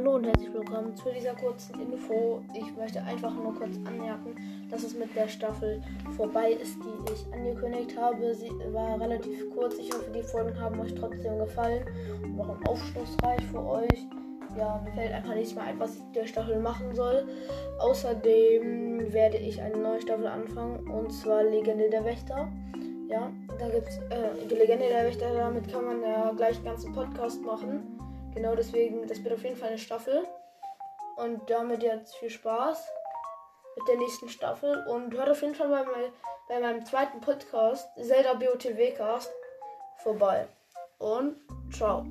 Hallo und herzlich willkommen zu dieser kurzen Info. Ich möchte einfach nur kurz anmerken, dass es mit der Staffel vorbei ist, die ich angekündigt habe. Sie war relativ kurz. Ich hoffe, die Folgen haben euch trotzdem gefallen und auch aufschlussreich für euch. Ja, mir fällt einfach nicht mehr ein, was ich der Staffel machen soll. Außerdem werde ich eine neue Staffel anfangen und zwar Legende der Wächter. Ja, da gibt's äh, die Legende der Wächter, damit kann man ja gleich einen ganzen Podcast machen. Genau deswegen, das wird auf jeden Fall eine Staffel. Und damit jetzt viel Spaß mit der nächsten Staffel. Und hört auf jeden Fall bei, mein, bei meinem zweiten Podcast, Zelda BOTW Cast, vorbei. Und ciao.